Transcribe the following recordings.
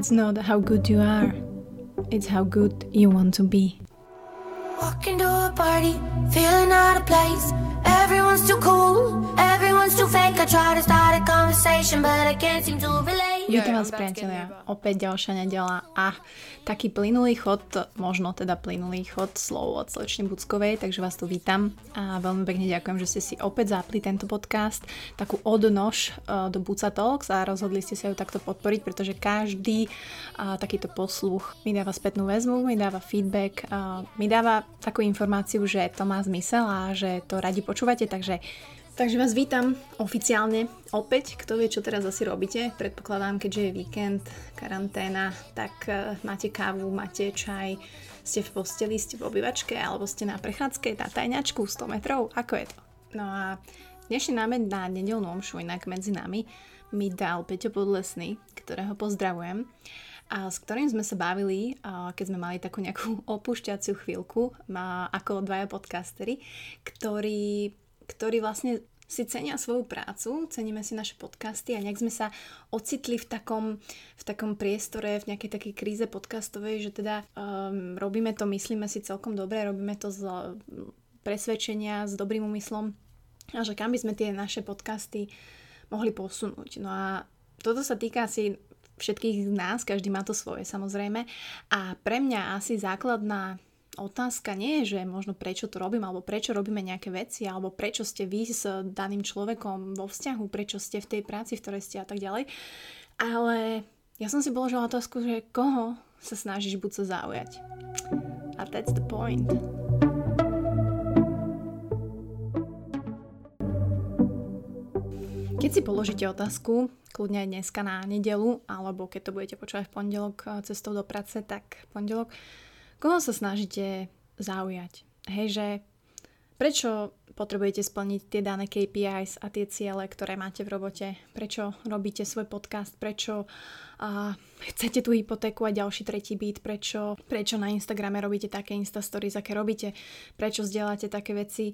It's not how good you are, it's how good you want to be. Walking to a party, feeling out of place. Everyone's too cool, everyone's too fake. I try to start a conversation, but I can't seem to relate. Vítam vás priatelia, opäť ďalšia nedela a taký plynulý chod, možno teda plynulý chod slov od slečny Buckovej, takže vás tu vítam a veľmi pekne ďakujem, že ste si opäť zapli tento podcast, takú odnož e, do Buca Talks a rozhodli ste sa ju takto podporiť, pretože každý takýto posluch mi dáva spätnú väzbu, mi dáva feedback, mi dáva takú informáciu, že to má zmysel a že to radi počúvate, takže Takže vás vítam oficiálne opäť. Kto vie, čo teraz asi robíte? Predpokladám, keďže je víkend, karanténa, tak uh, máte kávu, máte čaj, ste v posteli, ste v obývačke alebo ste na prechádzke na tajňačku 100 metrov. Ako je to? No a dnešný námed na nedelnú omšu inak medzi nami mi dal Peťo Podlesný, ktorého pozdravujem a s ktorým sme sa bavili, keď sme mali takú nejakú opúšťaciu chvíľku, ako dvaja podcastery, ktorí ktorí vlastne si cenia svoju prácu, ceníme si naše podcasty a nejak sme sa ocitli v takom, v takom priestore, v nejakej takej kríze podcastovej, že teda um, robíme to, myslíme si celkom dobre, robíme to z presvedčenia, s dobrým úmyslom a že kam by sme tie naše podcasty mohli posunúť. No a toto sa týka asi všetkých z nás, každý má to svoje samozrejme a pre mňa asi základná otázka nie je, že možno prečo to robím, alebo prečo robíme nejaké veci, alebo prečo ste vy s daným človekom vo vzťahu, prečo ste v tej práci, v ktorej ste a tak ďalej. Ale ja som si položila otázku, že koho sa snažíš buď sa zaujať. A that's the point. Keď si položíte otázku, kľudne aj dneska na nedelu, alebo keď to budete počúvať v pondelok cestou do práce, tak pondelok, Koho sa snažíte zaujať? Hej, že prečo potrebujete splniť tie dané KPIs a tie ciele, ktoré máte v robote? Prečo robíte svoj podcast? Prečo uh, chcete tú hypotéku a ďalší tretí byt? Prečo, prečo na Instagrame robíte také Insta stories, aké robíte? Prečo zdieľate také veci,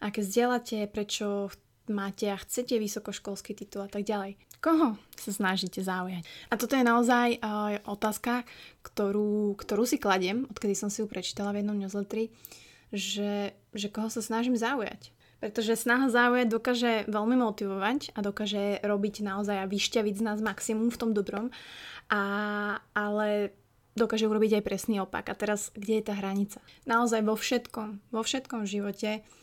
aké zdieľate? Prečo máte a chcete vysokoškolský titul a tak ďalej? Koho sa snažíte zaujať? A toto je naozaj uh, otázka, ktorú, ktorú si kladiem, odkedy som si ju prečítala v jednom newsletteri, že, že koho sa snažím zaujať. Pretože snaha zaujať dokáže veľmi motivovať a dokáže robiť naozaj a vyšťaviť z nás maximum v tom dobrom, a, ale dokáže urobiť aj presný opak. A teraz, kde je tá hranica? Naozaj vo všetkom, vo všetkom živote uh,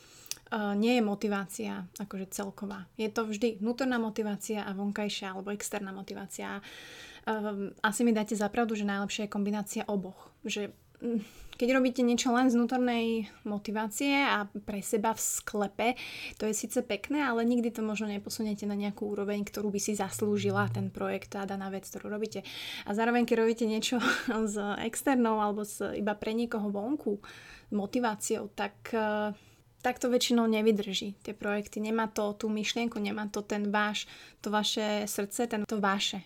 nie je motivácia akože celková. Je to vždy vnútorná motivácia a vonkajšia alebo externá motivácia. Uh, asi mi dáte zapravdu, že najlepšia je kombinácia oboch. Že um, keď robíte niečo len z vnútornej motivácie a pre seba v sklepe, to je síce pekné, ale nikdy to možno neposuniete na nejakú úroveň, ktorú by si zaslúžila ten projekt a daná vec, ktorú robíte. A zároveň, keď robíte niečo s externou alebo s, iba pre niekoho vonku motiváciou, tak uh, tak to väčšinou nevydrží tie projekty. Nemá to tú myšlienku, nemá to ten váš, to vaše srdce, ten to vaše.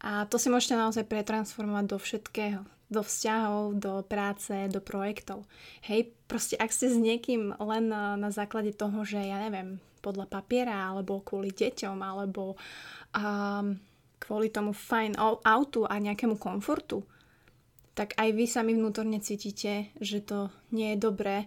A to si môžete naozaj pretransformovať do všetkého. Do vzťahov, do práce, do projektov. Hej, proste ak ste s niekým len na, na základe toho, že ja neviem, podľa papiera, alebo kvôli deťom, alebo um, kvôli tomu fajn autu a nejakému komfortu, tak aj vy sami vnútorne cítite, že to nie je dobré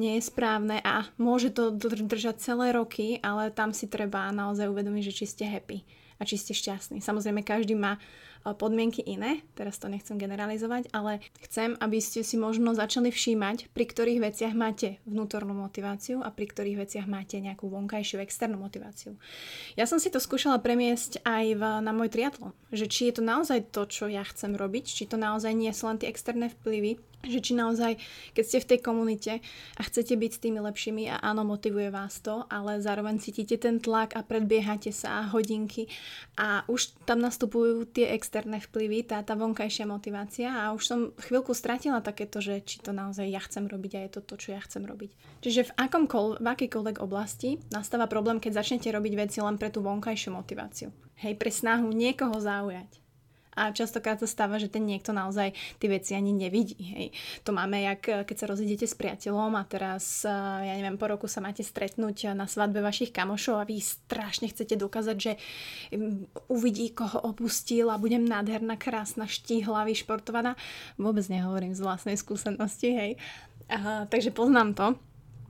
nie je správne a môže to držať celé roky, ale tam si treba naozaj uvedomiť, že či ste happy a či ste šťastní. Samozrejme, každý má podmienky iné, teraz to nechcem generalizovať, ale chcem, aby ste si možno začali všímať, pri ktorých veciach máte vnútornú motiváciu a pri ktorých veciach máte nejakú vonkajšiu externú motiváciu. Ja som si to skúšala premiesť aj v, na môj triatlon, že či je to naozaj to, čo ja chcem robiť, či to naozaj nie sú len tie externé vplyvy, že či naozaj, keď ste v tej komunite a chcete byť s tými lepšími a áno, motivuje vás to, ale zároveň cítite ten tlak a predbiehate sa hodinky a už tam nastupujú tie externé vplyvy, tá, tá vonkajšia motivácia a už som chvíľku stratila takéto, že či to naozaj ja chcem robiť a je to to, čo ja chcem robiť. Čiže v, akomkoľ, v akýkoľvek oblasti nastáva problém, keď začnete robiť veci len pre tú vonkajšiu motiváciu. Hej, pre snahu niekoho zaujať A častokrát sa stáva, že ten niekto naozaj tie veci ani nevidí. Hej. To máme, jak eh, keď sa rozidete s priateľom a teraz, eh, ja neviem, po roku sa máte stretnúť na svadbe vašich kamošov a vy strašne chcete dokázať, že mm, uvidí, koho opustil a budem nádherná, krásna, štíhla, vyšportovaná. Vôbec nehovorím z vlastnej skúsenosti, hej. A, takže poznám to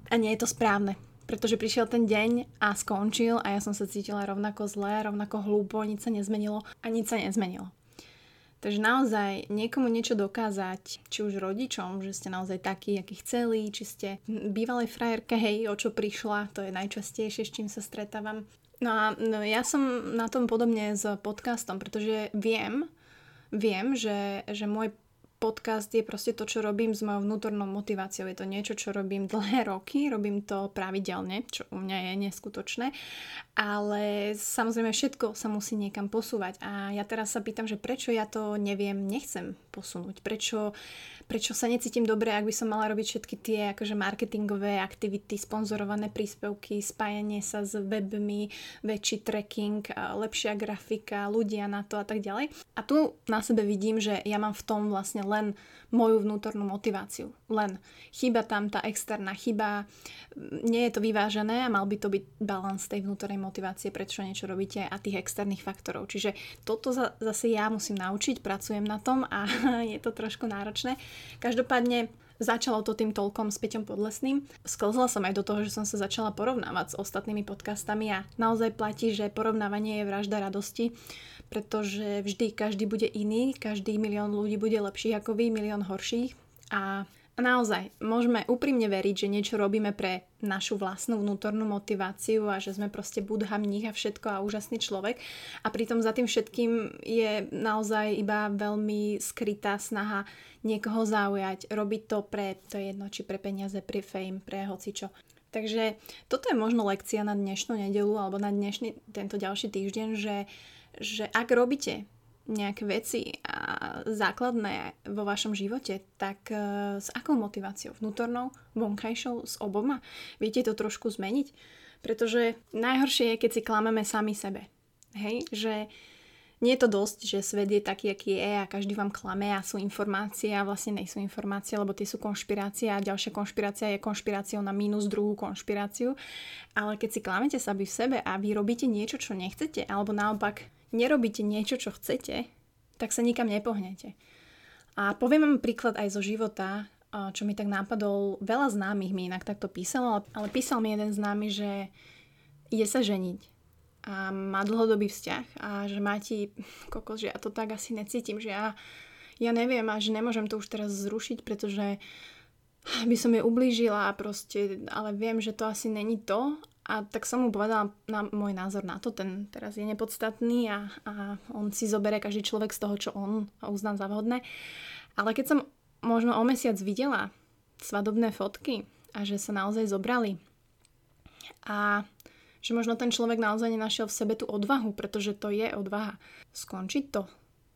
a nie je to správne pretože prišiel ten deň a skončil a ja som sa cítila rovnako zle, rovnako hlúpo, nič sa nezmenilo a nič sa nezmenilo. Takže naozaj niekomu niečo dokázať, či už rodičom, že ste naozaj takí, akí chceli, či ste bývalej frajerke, hej, o čo prišla, to je najčastejšie, s čím sa stretávam. No a no, ja som na tom podobne s podcastom, pretože viem, viem, že, že môj podcast je proste to, čo robím s mojou vnútornou motiváciou. Je to niečo, čo robím dlhé roky, robím to pravidelne, čo u mňa je neskutočné, ale samozrejme všetko sa musí niekam posúvať. A ja teraz sa pýtam, že prečo ja to neviem, nechcem posunúť, prečo prečo sa necítim dobre, ak by som mala robiť všetky tie akože marketingové aktivity, sponzorované príspevky, spájanie sa s webmi, väčší tracking, lepšia grafika, ľudia na to a tak ďalej. A tu na sebe vidím, že ja mám v tom vlastne len moju vnútornú motiváciu. Len. Chyba tam tá externá chyba, nie je to vyvážené a mal by to byť balans tej vnútornej motivácie, prečo niečo robíte a tých externých faktorov. Čiže toto zase ja musím naučiť, pracujem na tom a je to trošku náročné. Každopádne Začalo to tým toľkom s Peťom Podlesným. Sklzla som aj do toho, že som sa začala porovnávať s ostatnými podcastami a naozaj platí, že porovnávanie je vražda radosti, pretože vždy každý bude iný, každý milión ľudí bude lepší ako vy, milión horších a naozaj, môžeme úprimne veriť, že niečo robíme pre našu vlastnú vnútornú motiváciu a že sme proste budha, mních a všetko a úžasný človek. A pritom za tým všetkým je naozaj iba veľmi skrytá snaha niekoho zaujať, robiť to pre, to je jedno, či pre peniaze, pre fame, pre hocičo. Takže toto je možno lekcia na dnešnú nedelu alebo na dnešný tento ďalší týždeň, že, že ak robíte nejaké veci a základné vo vašom živote, tak uh, s akou motiváciou? Vnútornou, vonkajšou, s oboma? Viete to trošku zmeniť? Pretože najhoršie je, keď si klameme sami sebe. Hej? Že nie je to dosť, že svet je taký, aký je a každý vám klame a sú informácie a vlastne nie sú informácie, lebo tie sú konšpirácie a ďalšia konšpirácia je konšpiráciou na mínus druhú konšpiráciu. Ale keď si klamete sami v sebe a vy robíte niečo, čo nechcete, alebo naopak nerobíte niečo, čo chcete, tak sa nikam nepohnete. A poviem vám príklad aj zo života, čo mi tak nápadol, veľa známych mi inak takto písalo, ale písal mi jeden známy, že ide sa ženiť a má dlhodobý vzťah a že máte, kokos, že ja to tak asi necítim, že ja, ja neviem a že nemôžem to už teraz zrušiť, pretože by som jej ublížila a proste, ale viem, že to asi není to a tak som mu povedala na môj názor na to, ten teraz je nepodstatný a, a on si zoberie každý človek z toho, čo on uzná za vhodné. Ale keď som možno o mesiac videla svadobné fotky a že sa naozaj zobrali a že možno ten človek naozaj nenašiel v sebe tú odvahu, pretože to je odvaha skončiť to,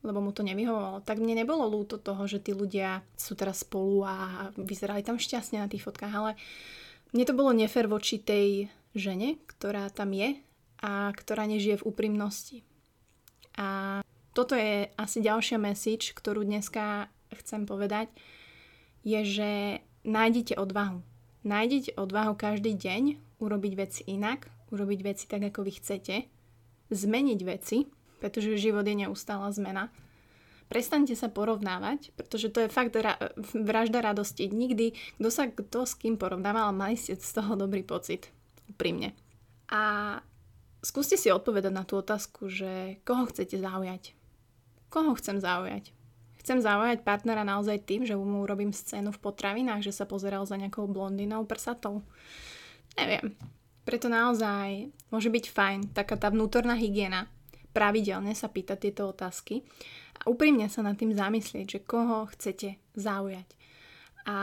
lebo mu to nevyhovovalo, tak mne nebolo lúto toho, že tí ľudia sú teraz spolu a vyzerali tam šťastne na tých fotkách, ale mne to bolo nefer voči tej žene, ktorá tam je a ktorá nežije v úprimnosti. A toto je asi ďalšia message, ktorú dneska chcem povedať, je, že nájdite odvahu. Nájdite odvahu každý deň urobiť veci inak, urobiť veci tak, ako vy chcete, zmeniť veci, pretože život je neustála zmena. Prestaňte sa porovnávať, pretože to je fakt ra- vražda radosti. Nikdy, kto sa kto s kým porovnáva, ale mali ste z toho dobrý pocit úprimne. A skúste si odpovedať na tú otázku, že koho chcete zaujať. Koho chcem zaujať? Chcem zaujať partnera naozaj tým, že mu urobím scénu v potravinách, že sa pozeral za nejakou blondinou prsatou. Neviem. Preto naozaj môže byť fajn taká tá vnútorná hygiena. Pravidelne sa pýtať tieto otázky a úprimne sa nad tým zamyslieť, že koho chcete zaujať. A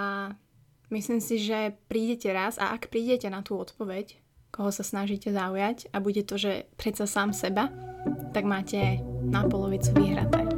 Myslím si, že prídete raz a ak prídete na tú odpoveď, koho sa snažíte zaujať a bude to, že predsa sám seba, tak máte na polovicu vyhraté.